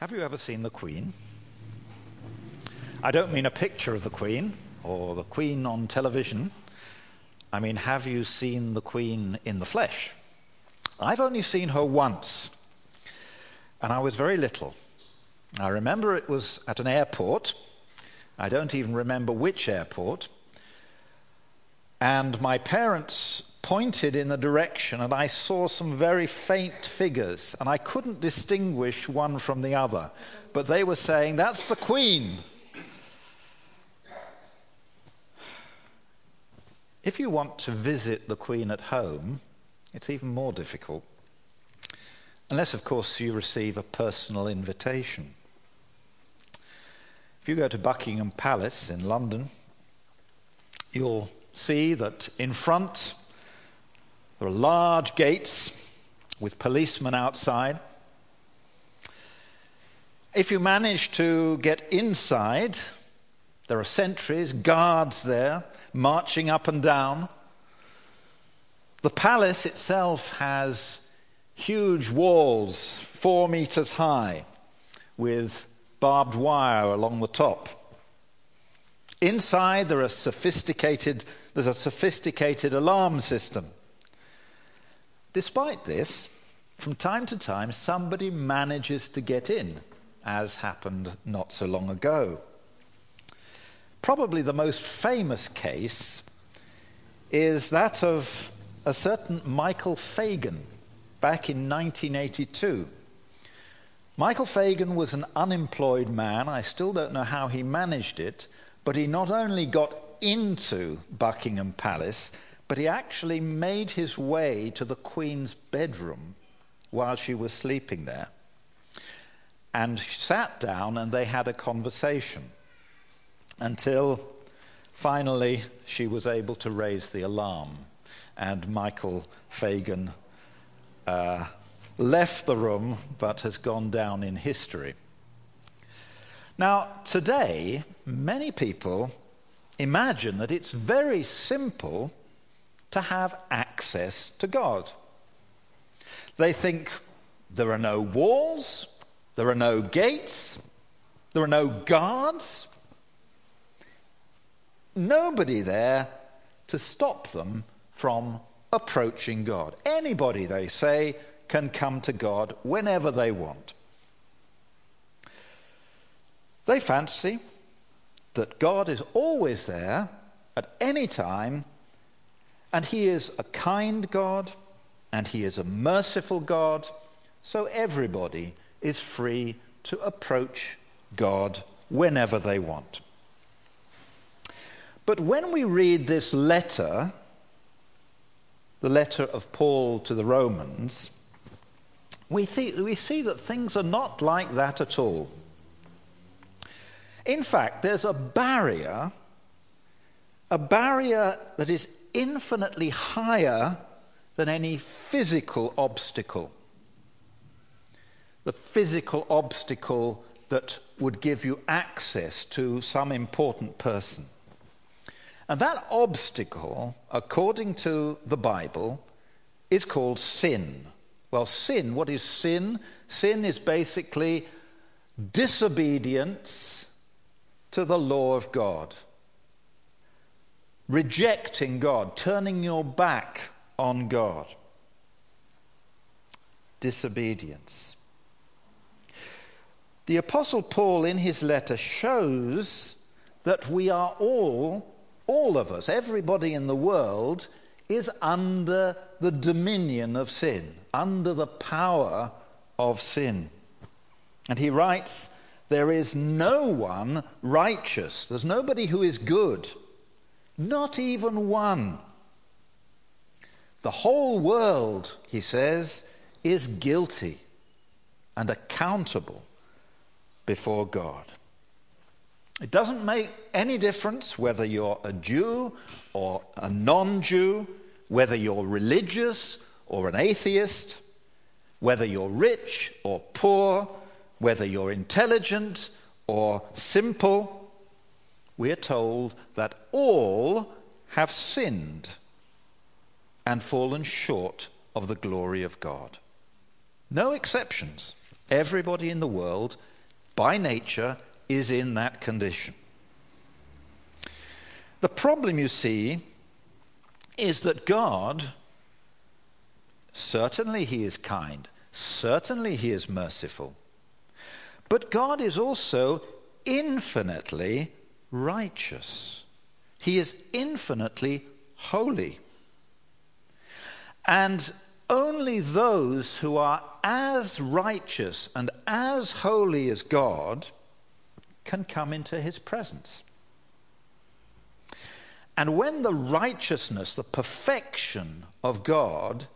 Have you ever seen the Queen? I don't mean a picture of the Queen or the Queen on television. I mean, have you seen the Queen in the flesh? I've only seen her once, and I was very little. I remember it was at an airport. I don't even remember which airport. And my parents pointed in the direction, and I saw some very faint figures, and I couldn't distinguish one from the other. But they were saying, That's the Queen. If you want to visit the Queen at home, it's even more difficult. Unless, of course, you receive a personal invitation. If you go to Buckingham Palace in London, you'll see that in front there are large gates with policemen outside. If you manage to get inside, there are sentries, guards there, marching up and down. The palace itself has huge walls, four meters high, with barbed wire along the top. Inside, there are sophisticated, there's a sophisticated alarm system. Despite this, from time to time, somebody manages to get in, as happened not so long ago. Probably the most famous case is that of a certain Michael Fagan back in 1982. Michael Fagan was an unemployed man. I still don't know how he managed it, but he not only got into Buckingham Palace, but he actually made his way to the Queen's bedroom while she was sleeping there and sat down and they had a conversation until finally she was able to raise the alarm and Michael Fagan uh, left the room but has gone down in history. Now, today, many people imagine that it's very simple to have access to God. They think there are no walls, there are no gates, there are no guards, nobody there to stop them from approaching God. Anybody, they say, can come to God whenever they want. They fancy that God is always there at any time and he is a kind God and he is a merciful God, so everybody is free to approach God whenever they want. But when we read this letter, the letter of Paul to the Romans, we, we see that things are not like that at all. In fact, there's a barrier, a barrier that is infinitely higher than any physical obstacle. The physical obstacle that would give you access to some important person. And that obstacle, according to the Bible, is called sin. Well, sin, what is sin? Sin is basically disobedience to the law of God rejecting God, turning your back on God. Disobedience. The Apostle Paul, in his letter, shows that we are all, all of us, everybody in the world, is under the dominion of sin, under the power of sin. And he writes, There is no one righteous, there's nobody who is good. Not even one. The whole world, he says, is guilty and accountable before God. It doesn't make any difference whether you're a Jew or a non Jew, whether you're religious or an atheist, whether you're rich or poor, whether you're intelligent or simple we are told that all have sinned and fallen short of the glory of God. No exceptions. Everybody in the world by nature, is in that condition. The problem, you see, is that God, certainly He is kind, certainly He is merciful, but God is also infinitely righteous. He is infinitely holy. And only those who are as righteous and as holy as God can come into his presence. And when the righteousness, the perfection of God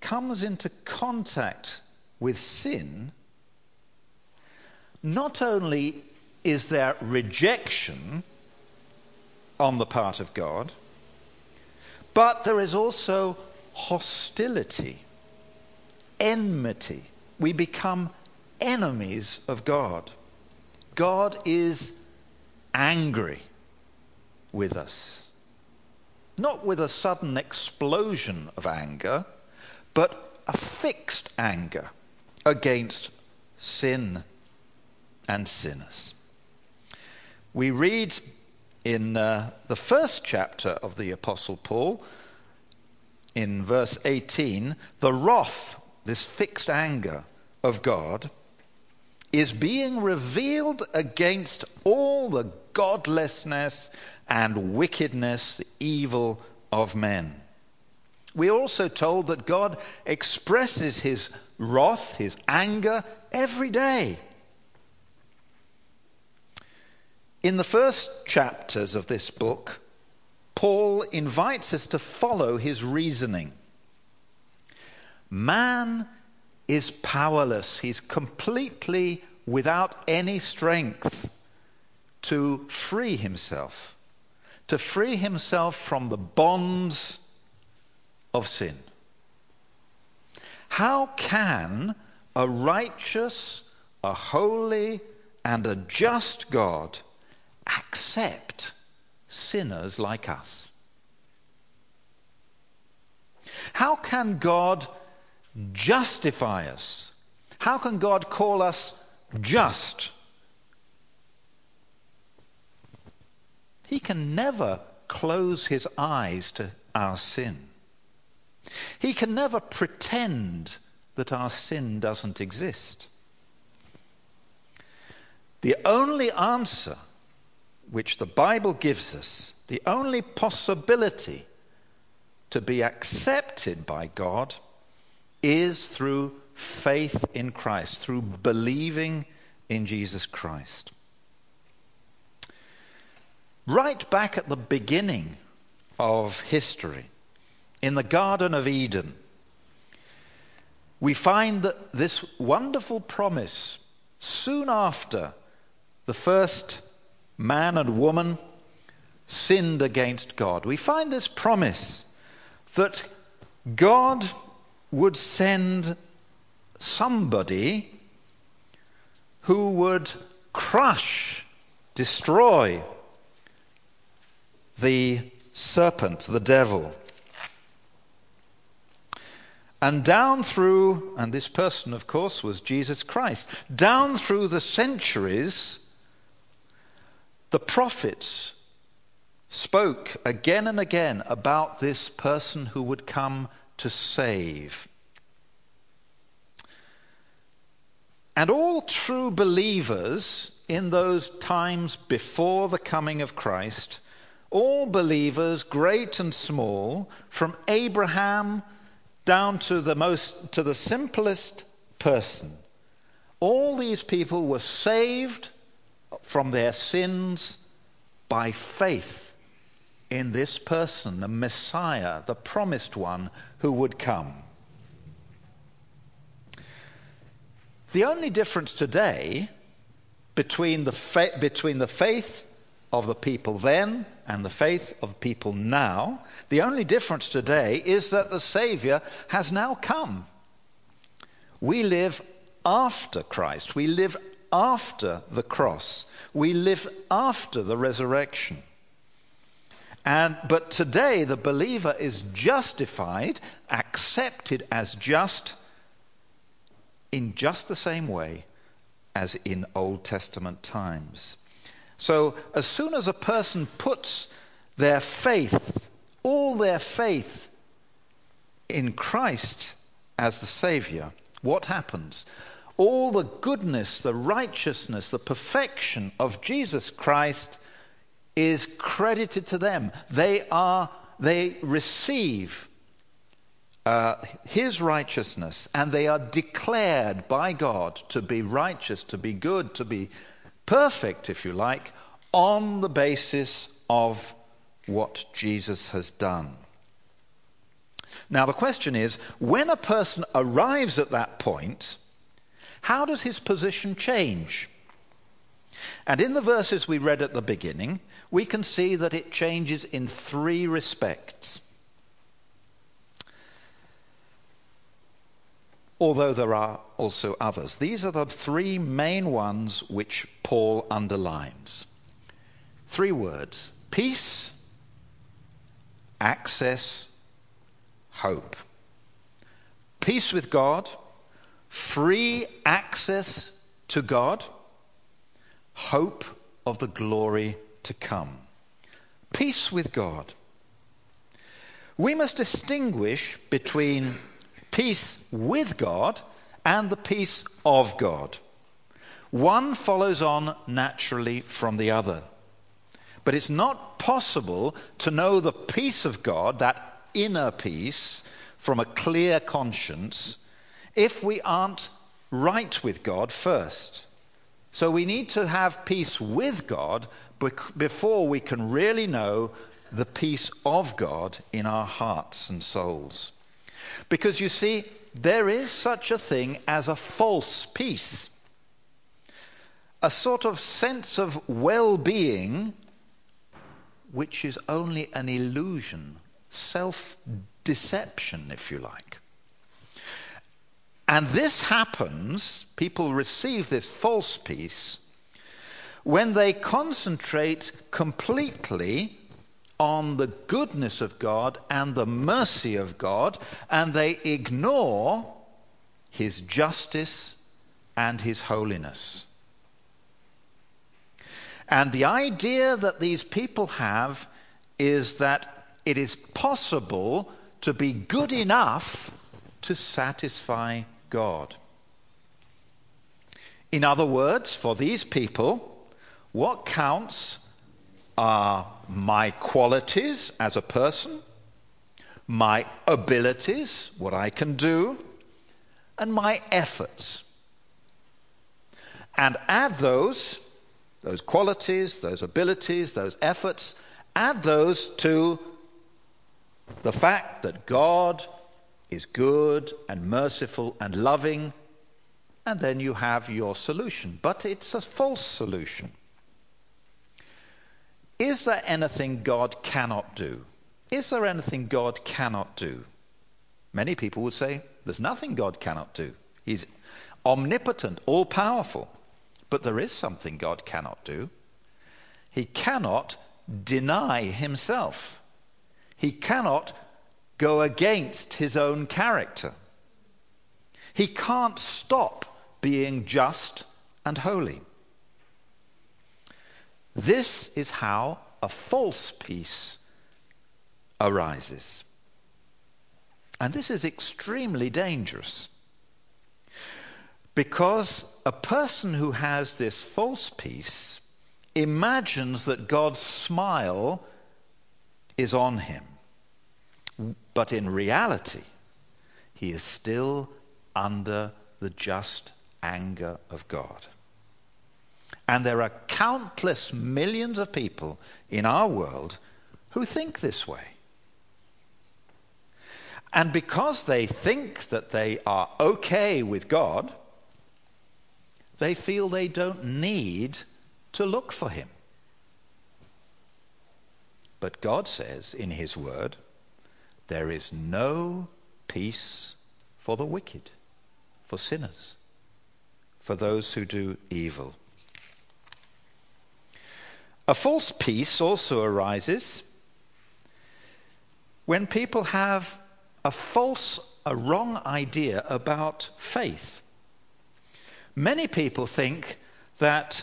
comes into contact with sin, not only is there rejection on the part of God, but there is also hostility, enmity. We become enemies of God. God is angry with us. Not with a sudden explosion of anger, but a fixed anger against sin and sinners. We read in uh, the first chapter of the Apostle Paul, in verse 18, the wrath, this fixed anger of God, is being revealed against all the godlessness and wickedness, the evil of men. We are also told that God expresses his wrath, his anger, every day. In the first chapters of this book, Paul invites us to follow his reasoning. Man is powerless, he's completely without any strength to free himself, to free himself from the bonds of sin. How can a righteous, a holy, and a just God accept sinners like us? How can God justify us? How can God call us just? He can never close his eyes to our sin. He can never pretend that our sin doesn't exist. The only answer which the Bible gives us, the only possibility to be accepted by God, is through faith in Christ, through believing in Jesus Christ. Right back at the beginning of history, in the Garden of Eden, we find that this wonderful promise soon after the first man and woman sinned against God. We find this promise that God would send somebody who would crush, destroy the serpent, the devil. And down through, and this person, of course, was Jesus Christ, down through the centuries, the prophets spoke again and again about this person who would come to save. And all true believers in those times before the coming of Christ, all believers, great and small, from Abraham down to the most to the simplest person, all these people were saved from their sins by faith in this person, the Messiah, the promised one who would come. The only difference today between the, fa- between the faith of the people then and the faith of people now, the only difference today is that the Savior has now come. We live after Christ. We live after the cross. We live after the resurrection. And, but today, the believer is justified, accepted as just in just the same way as in Old Testament times. So, as soon as a person puts their faith, all their faith, in Christ as the Savior, what happens? All the goodness, the righteousness, the perfection of Jesus Christ is credited to them. They are, they receive uh, his righteousness and they are declared by God to be righteous, to be good, to be perfect, if you like, on the basis of what Jesus has done. Now, the question is when a person arrives at that point, how does his position change? And in the verses we read at the beginning, we can see that it changes in three respects. Although there are also others. These are the three main ones which Paul underlines. Three words peace, access, hope. Peace with God, free access to God, hope of the glory to come. Peace with God. We must distinguish between peace with God and the peace of God. One follows on naturally from the other. But it's not possible to know the peace of God, that inner peace from a clear conscience if we aren't right with God first. So we need to have peace with God before we can really know the peace of God in our hearts and souls. Because you see, there is such a thing as a false peace, a sort of sense of well being which is only an illusion self deception, if you like. And this happens, people receive this false peace when they concentrate completely on the goodness of God and the mercy of God, and they ignore his justice and his holiness. And the idea that these people have is that it is possible to be good enough to satisfy God. In other words, for these people, what counts are my qualities as a person, my abilities, what I can do, and my efforts. And add those, those qualities, those abilities, those efforts, add those to the fact that God is good and merciful and loving, and then you have your solution. But it's a false solution. Is there anything God cannot do? Is there anything God cannot do? Many people would say there's nothing God cannot do. He's omnipotent, all powerful. But there is something God cannot do. He cannot deny himself. He cannot go against his own character. He can't stop being just and holy. This is how a false peace arises. And this is extremely dangerous. Because a person who has this false peace imagines that God's smile is on him. But in reality, he is still under the just anger of God. And there are countless millions of people in our world who think this way. And because they think that they are okay with God, they feel they don't need to look for Him. But God says in His Word, there is no peace for the wicked, for sinners, for those who do evil. A false peace also arises when people have a false, a wrong idea about faith. Many people think that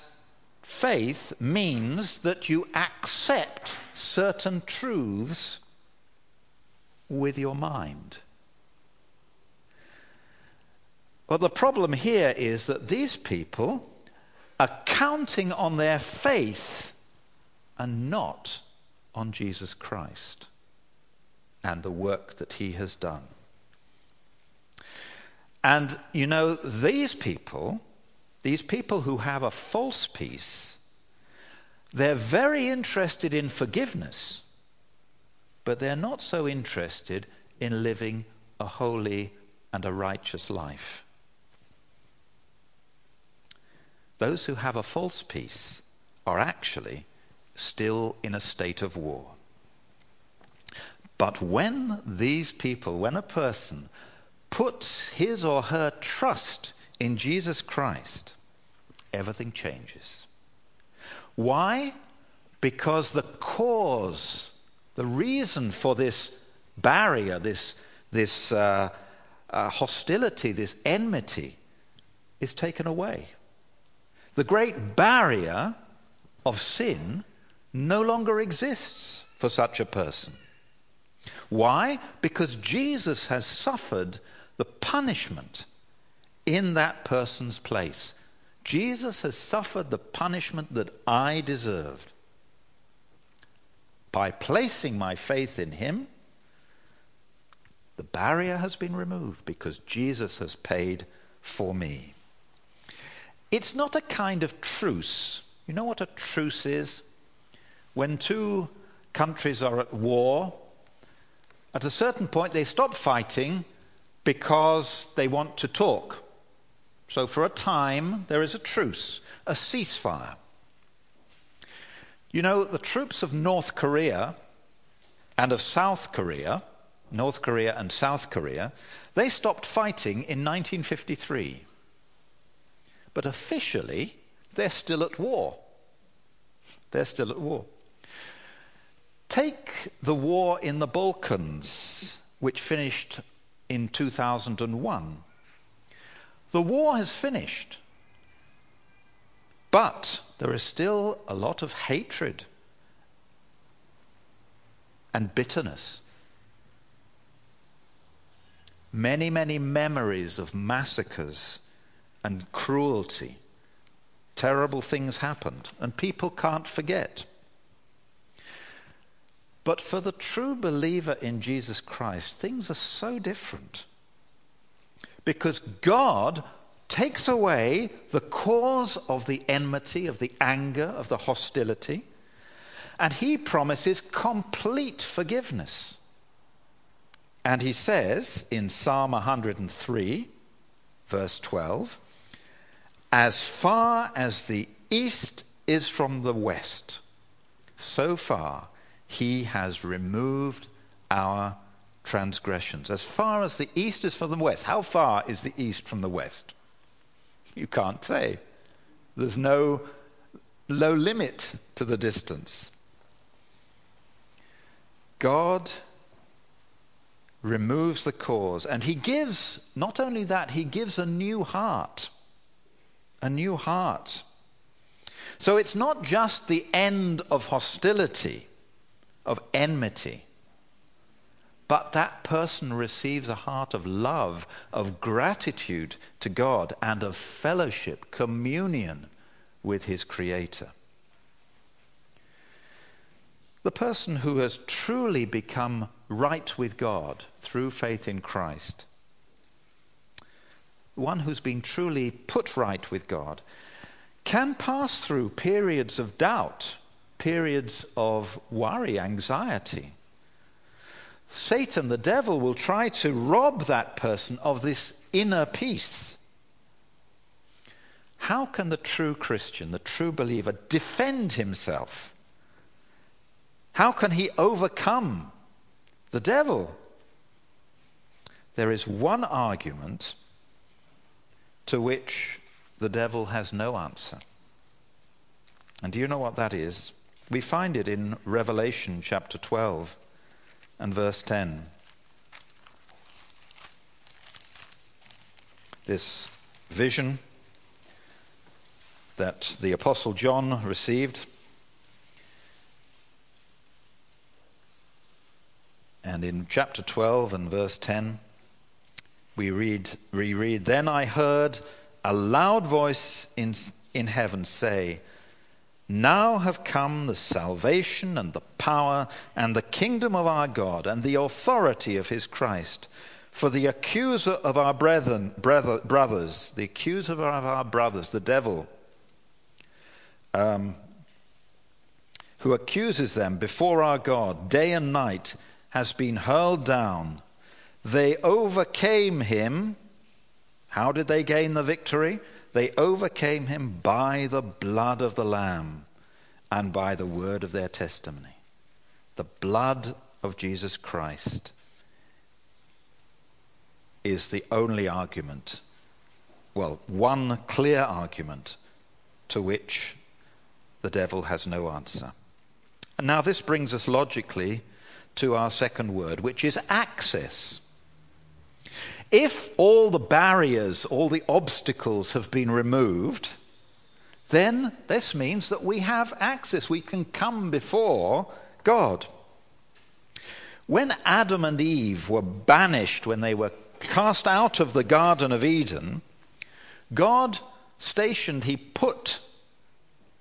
faith means that you accept certain truths with your mind. Well, the problem here is that these people are counting on their faith and not on Jesus Christ and the work that he has done. And you know, these people, these people who have a false peace, they're very interested in forgiveness, but they're not so interested in living a holy and a righteous life. Those who have a false peace are actually still in a state of war. But when these people, when a person puts his or her trust in Jesus Christ, everything changes. Why? Because the cause, the reason for this barrier, this, this uh, uh, hostility, this enmity, is taken away. The great barrier of sin no longer exists for such a person. Why? Because Jesus has suffered the punishment in that person's place. Jesus has suffered the punishment that I deserved. By placing my faith in him, the barrier has been removed because Jesus has paid for me. It's not a kind of truce. You know what a truce is? When two countries are at war, at a certain point they stop fighting because they want to talk. So for a time there is a truce, a ceasefire. You know, the troops of North Korea and of South Korea, North Korea and South Korea, they stopped fighting in 1953. But officially, they're still at war. They're still at war. Take the war in the Balkans, which finished in 2001. The war has finished, but there is still a lot of hatred and bitterness. Many, many memories of massacres and cruelty. Terrible things happened, and people can't forget. But for the true believer in Jesus Christ, things are so different. Because God takes away the cause of the enmity, of the anger, of the hostility, and he promises complete forgiveness. And he says in Psalm 103, verse 12, As far as the east is from the west, so far he has removed our transgressions. As far as the east is from the west. How far is the east from the west? You can't say. There's no low limit to the distance. God removes the cause, and He gives, not only that, He gives a new heart. A new heart. So it's not just the end of hostility of enmity. But that person receives a heart of love, of gratitude to God, and of fellowship, communion with his Creator. The person who has truly become right with God through faith in Christ, one who's been truly put right with God, can pass through periods of doubt periods of worry, anxiety. Satan, the devil, will try to rob that person of this inner peace. How can the true Christian, the true believer, defend himself? How can he overcome the devil? There is one argument to which the devil has no answer. And do you know what that is? We find it in Revelation chapter 12 and verse 10. This vision that the Apostle John received. And in chapter 12 and verse 10, we read, we read Then I heard a loud voice in, in heaven say, Now have come the salvation and the power and the kingdom of our God and the authority of his Christ. For the accuser of our brethren, brother, brothers, the accuser of our brothers, the devil, um, who accuses them before our God day and night, has been hurled down. They overcame him. How did they gain the victory? They overcame him by the blood of the Lamb and by the word of their testimony. The blood of Jesus Christ is the only argument, well, one clear argument to which the devil has no answer. And now this brings us logically to our second word, which is access. If all the barriers, all the obstacles have been removed, then this means that we have access. We can come before God. When Adam and Eve were banished, when they were cast out of the Garden of Eden, God stationed, He put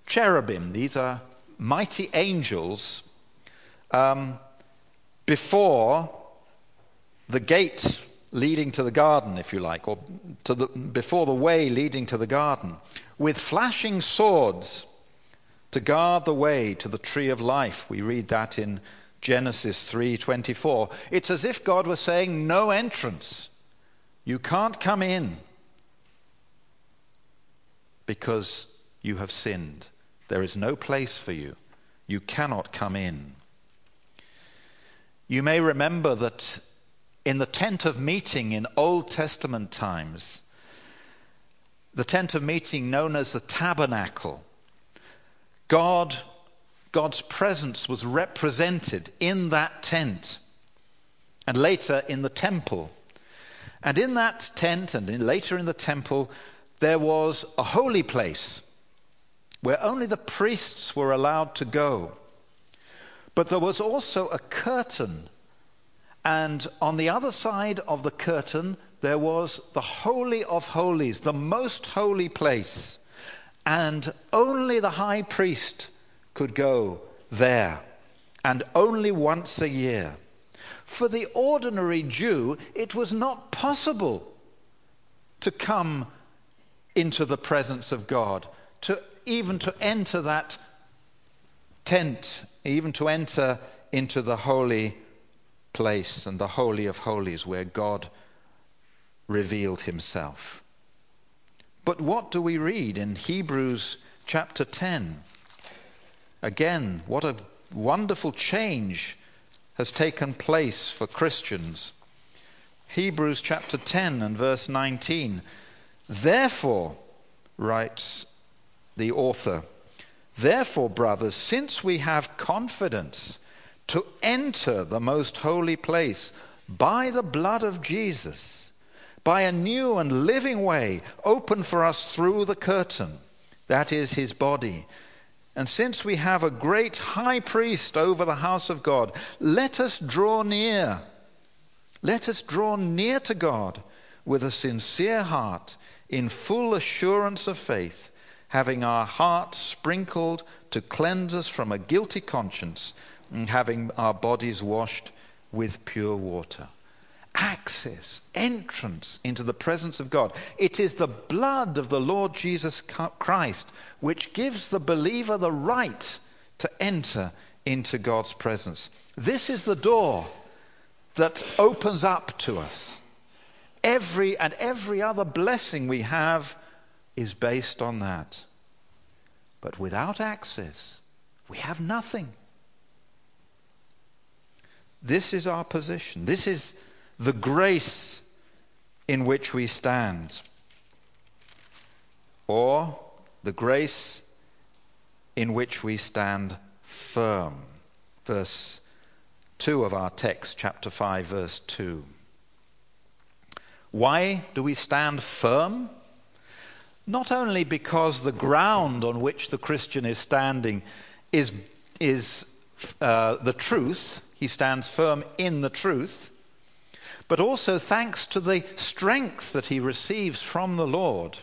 cherubim, these are mighty angels, um, before the gate leading to the garden, if you like, or to the, before the way leading to the garden, with flashing swords to guard the way to the tree of life. We read that in Genesis 3:24. It's as if God was saying, "No entrance. You can't come in because you have sinned. There is no place for you. You cannot come in." You may remember that in the tent of meeting in Old Testament times, the tent of meeting known as the tabernacle, God, God's presence was represented in that tent and later in the temple. And in that tent and in, later in the temple, there was a holy place where only the priests were allowed to go. But there was also a curtain and on the other side of the curtain, there was the Holy of Holies, the most holy place. And only the high priest could go there, and only once a year. For the ordinary Jew, it was not possible to come into the presence of God, to even to enter that tent, even to enter into the holy place and the Holy of Holies where God revealed himself. But what do we read in Hebrews chapter 10? Again, what a wonderful change has taken place for Christians. Hebrews chapter 10 and verse 19. Therefore, writes the author, therefore, brothers, since we have confidence to enter the most holy place by the blood of Jesus, by a new and living way open for us through the curtain, that is his body. And since we have a great high priest over the house of God, let us draw near. Let us draw near to God with a sincere heart, in full assurance of faith, having our hearts sprinkled to cleanse us from a guilty conscience having our bodies washed with pure water. Access, entrance into the presence of God. It is the blood of the Lord Jesus Christ which gives the believer the right to enter into God's presence. This is the door that opens up to us. Every and every other blessing we have is based on that. But without access, we have nothing. This is our position. This is the grace in which we stand. Or the grace in which we stand firm. Verse 2 of our text, chapter 5, verse 2. Why do we stand firm? not only because the ground on which the Christian is standing is, is uh, the truth, he stands firm in the truth, but also thanks to the strength that he receives from the Lord.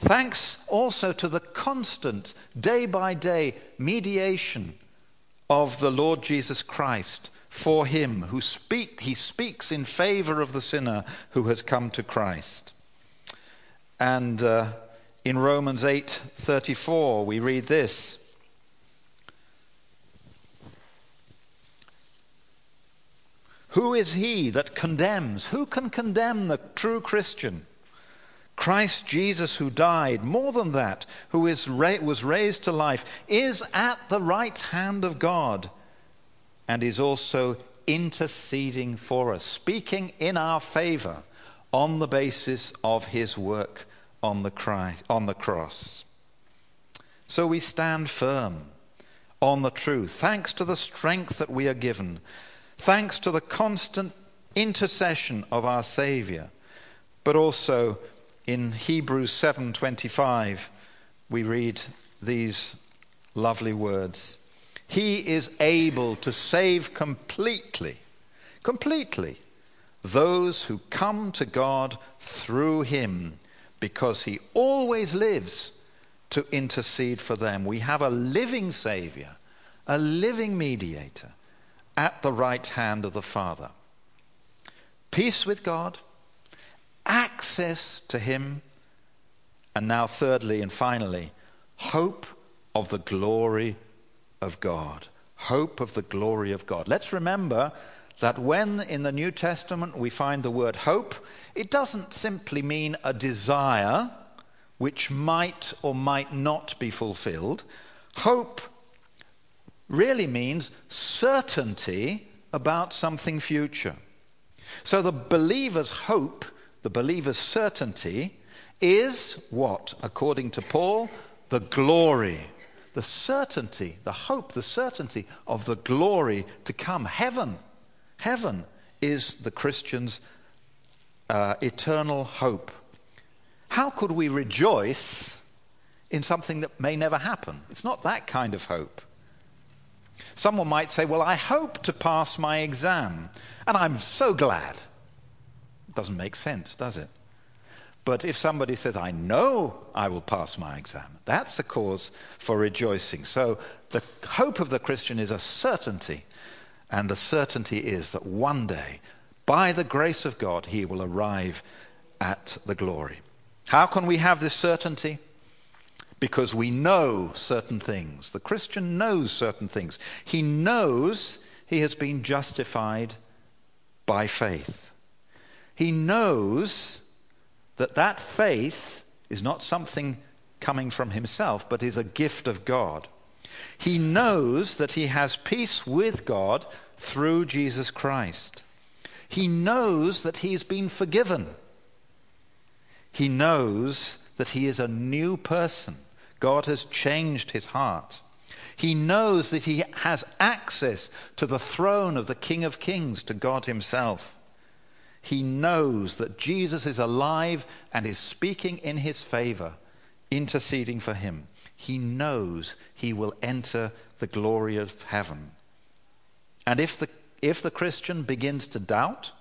Thanks also to the constant, day by day mediation of the Lord Jesus Christ for him who speak he speaks in favor of the sinner who has come to Christ. And uh, in Romans 8:34 we read this Who is he that condemns? Who can condemn the true Christian? Christ Jesus, who died, more than that, who is ra- was raised to life, is at the right hand of God and is also interceding for us, speaking in our favor on the basis of his work on the, on the cross. So we stand firm on the truth, thanks to the strength that we are given, thanks to the constant intercession of our Savior, but also in Hebrews 7:25 we read these lovely words. He is able to save completely, completely those who come to God through him because he always lives to intercede for them. We have a living Savior, a living mediator at the right hand of the Father. Peace with God, access to Him, and now, thirdly and finally, hope of the glory of God. Hope of the glory of God. Let's remember that when in the New Testament we find the word hope, it doesn't simply mean a desire which might or might not be fulfilled. Hope really means certainty about something future. So the believer's hope, the believer's certainty, is what, according to Paul, the glory, the certainty, the hope, the certainty of the glory to come. Heaven, heaven is the Christian's uh, eternal hope. How could we rejoice in something that may never happen? It's not that kind of hope. Someone might say, Well, I hope to pass my exam, and I'm so glad. Doesn't make sense, does it? But if somebody says, I know I will pass my exam, that's a cause for rejoicing. So the hope of the Christian is a certainty, and the certainty is that one day, by the grace of God, he will arrive at the glory. How can we have this certainty? Because we know certain things. The Christian knows certain things. He knows he has been justified by faith. He knows that that faith is not something coming from himself, but is a gift of God. He knows that he has peace with God through Jesus Christ. He knows that he's been forgiven. He knows that he is a new person. God has changed his heart. He knows that he has access to the throne of the King of Kings, to God himself. He knows that Jesus is alive and is speaking in his favor, interceding for him. He knows he will enter the glory of heaven. And if the, if the Christian begins to doubt,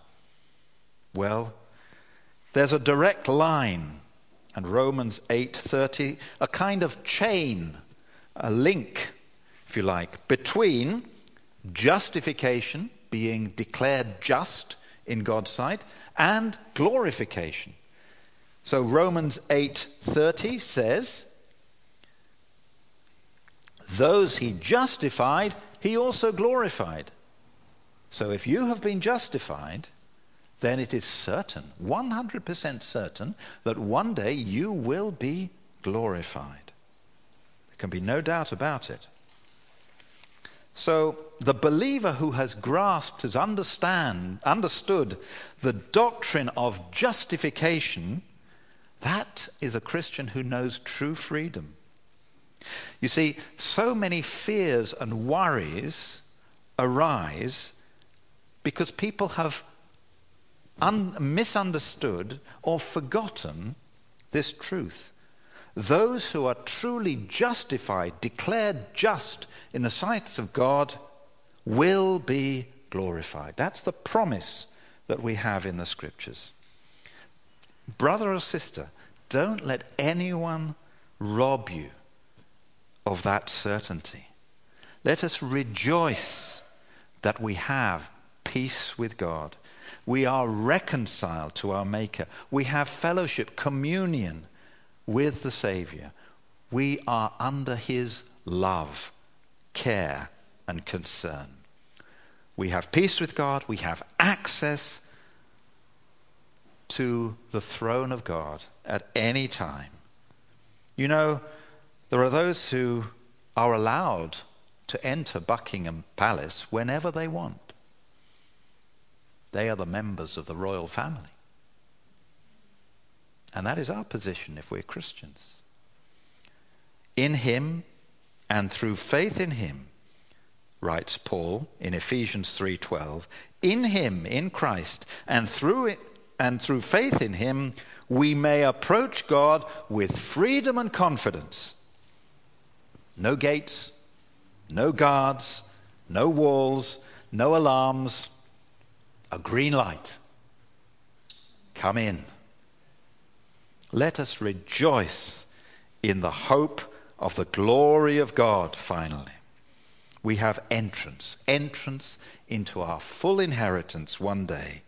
well, there's a direct line and Romans 8:30 a kind of chain a link if you like between justification being declared just in God's sight and glorification. So Romans 8:30 says those he justified he also glorified. So if you have been justified then it is certain, 100% certain, that one day you will be glorified. There can be no doubt about it. So the believer who has grasped, has understand, understood the doctrine of justification, that is a Christian who knows true freedom. You see, so many fears and worries arise because people have un- misunderstood or forgotten this truth. Those who are truly justified, declared just in the sights of God, will be glorified. That's the promise that we have in the scriptures. Brother or sister, don't let anyone rob you of that certainty. Let us rejoice that we have peace with God. We are reconciled to our Maker. We have fellowship, communion with the Savior. We are under His love, care, and concern. We have peace with God. We have access to the throne of God at any time. You know, there are those who are allowed to enter Buckingham Palace whenever they want. They are the members of the royal family. And that is our position if we're Christians. In Him and through faith in Him, writes Paul in Ephesians 3:12, in Him, in Christ, and through it, and through faith in Him, we may approach God with freedom and confidence. No gates, no guards, no walls, no alarms, a green light. Come in. Let us rejoice in the hope of the glory of God, finally. We have entrance, entrance into our full inheritance one day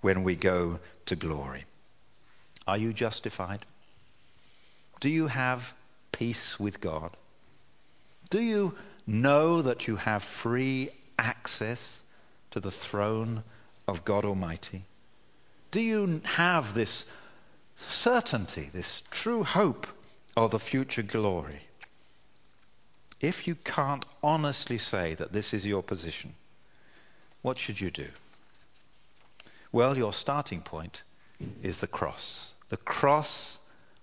when we go to glory. Are you justified? Do you have peace with God? Do you know that you have free access to the throne of God Almighty? Do you have this certainty, this true hope of the future glory? If you can't honestly say that this is your position, what should you do? Well, your starting point is the cross. The cross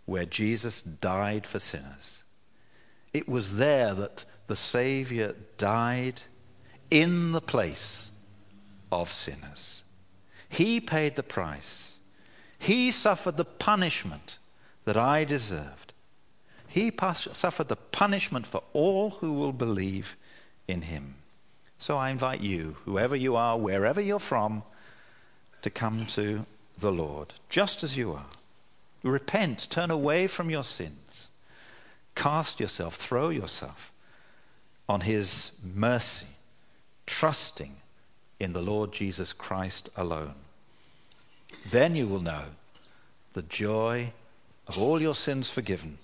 where Jesus died for sinners. It was there that the Savior died in the place of sinners. He paid the price. He suffered the punishment that I deserved. He suffered the punishment for all who will believe in him. So I invite you, whoever you are, wherever you're from, to come to the Lord, just as you are. Repent, turn away from your sins, cast yourself, throw yourself on his mercy, trusting in the Lord Jesus Christ alone. Then you will know the joy of all your sins forgiven.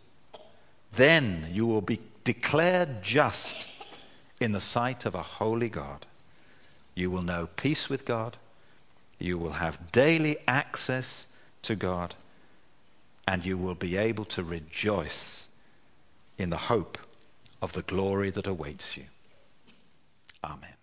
Then you will be declared just in the sight of a holy God. You will know peace with God. You will have daily access to God. And you will be able to rejoice in the hope of the glory that awaits you. Amen.